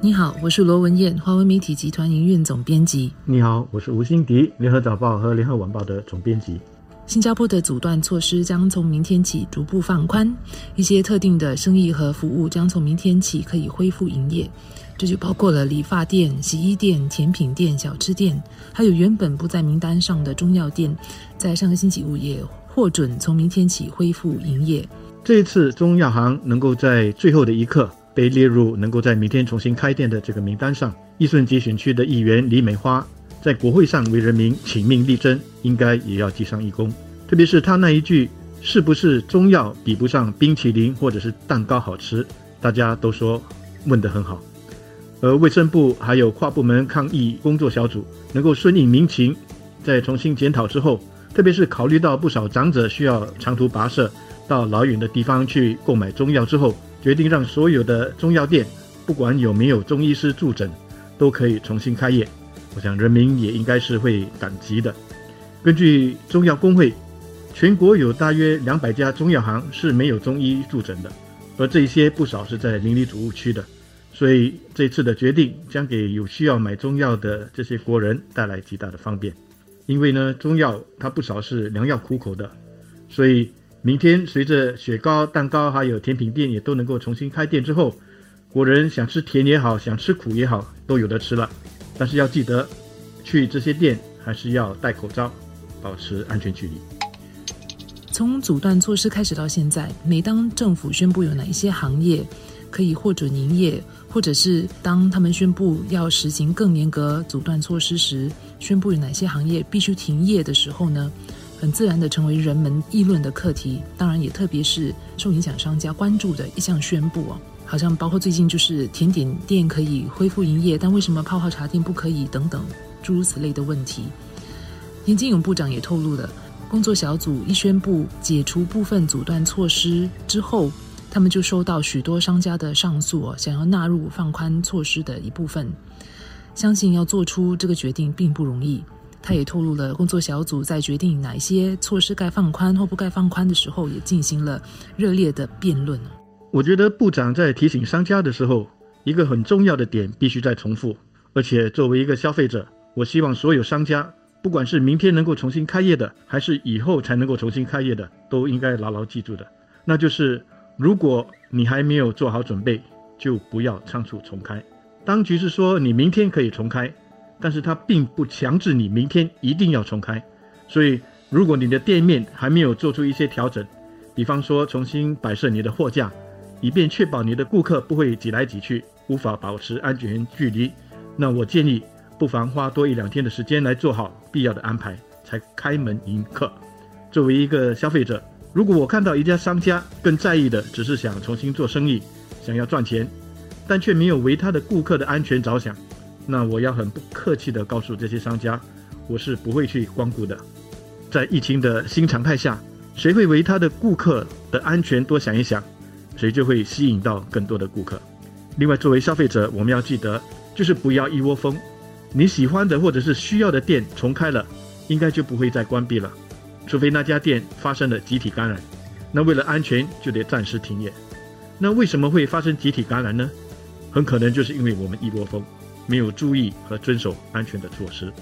你好，我是罗文燕，华为媒体集团营运总编辑。你好，我是吴欣迪，联合早报和联合晚报的总编辑。新加坡的阻断措施将从明天起逐步放宽，一些特定的生意和服务将从明天起可以恢复营业，这就包括了理发店、洗衣店、甜品店、小吃店，还有原本不在名单上的中药店，在上个星期五也获准从明天起恢复营业。这一次中药行能够在最后的一刻。被列入能够在明天重新开店的这个名单上，易顺集选区的议员李美花在国会上为人民请命力争，应该也要记上一功。特别是他那一句“是不是中药比不上冰淇淋或者是蛋糕好吃”，大家都说问得很好。而卫生部还有跨部门抗疫工作小组能够顺应民情，在重新检讨之后，特别是考虑到不少长者需要长途跋涉到老远的地方去购买中药之后。决定让所有的中药店，不管有没有中医师助诊，都可以重新开业。我想人民也应该是会感激的。根据中药工会，全国有大约两百家中药行是没有中医助诊的，而这一些不少是在邻里主务区的。所以这次的决定将给有需要买中药的这些国人带来极大的方便。因为呢，中药它不少是良药苦口的，所以。明天随着雪糕、蛋糕还有甜品店也都能够重新开店之后，国人想吃甜也好，想吃苦也好，都有得吃了。但是要记得，去这些店还是要戴口罩，保持安全距离。从阻断措施开始到现在，每当政府宣布有哪一些行业可以获准营业，或者是当他们宣布要实行更严格阻断措施时，宣布有哪些行业必须停业的时候呢？很自然的成为人们议论的课题，当然也特别是受影响商家关注的一项宣布哦，好像包括最近就是甜点店可以恢复营业，但为什么泡泡茶店不可以等等诸如此类的问题。严金勇部长也透露了，工作小组一宣布解除部分阻断措施之后，他们就收到许多商家的上诉哦，想要纳入放宽措施的一部分，相信要做出这个决定并不容易。他也透露了，工作小组在决定哪一些措施该放宽或不该放宽的时候，也进行了热烈的辩论。我觉得部长在提醒商家的时候，一个很重要的点必须再重复。而且作为一个消费者，我希望所有商家，不管是明天能够重新开业的，还是以后才能够重新开业的，都应该牢牢记住的，那就是如果你还没有做好准备，就不要仓促重开。当局是说你明天可以重开。但是它并不强制你明天一定要重开，所以如果你的店面还没有做出一些调整，比方说重新摆设你的货架，以便确保你的顾客不会挤来挤去，无法保持安全距离，那我建议不妨花多一两天的时间来做好必要的安排，才开门迎客。作为一个消费者，如果我看到一家商家更在意的只是想重新做生意，想要赚钱，但却没有为他的顾客的安全着想。那我要很不客气地告诉这些商家，我是不会去光顾的。在疫情的新常态下，谁会为他的顾客的安全多想一想，谁就会吸引到更多的顾客。另外，作为消费者，我们要记得，就是不要一窝蜂。你喜欢的或者是需要的店重开了，应该就不会再关闭了，除非那家店发生了集体感染。那为了安全，就得暂时停业。那为什么会发生集体感染呢？很可能就是因为我们一窝蜂。没有注意和遵守安全的措施。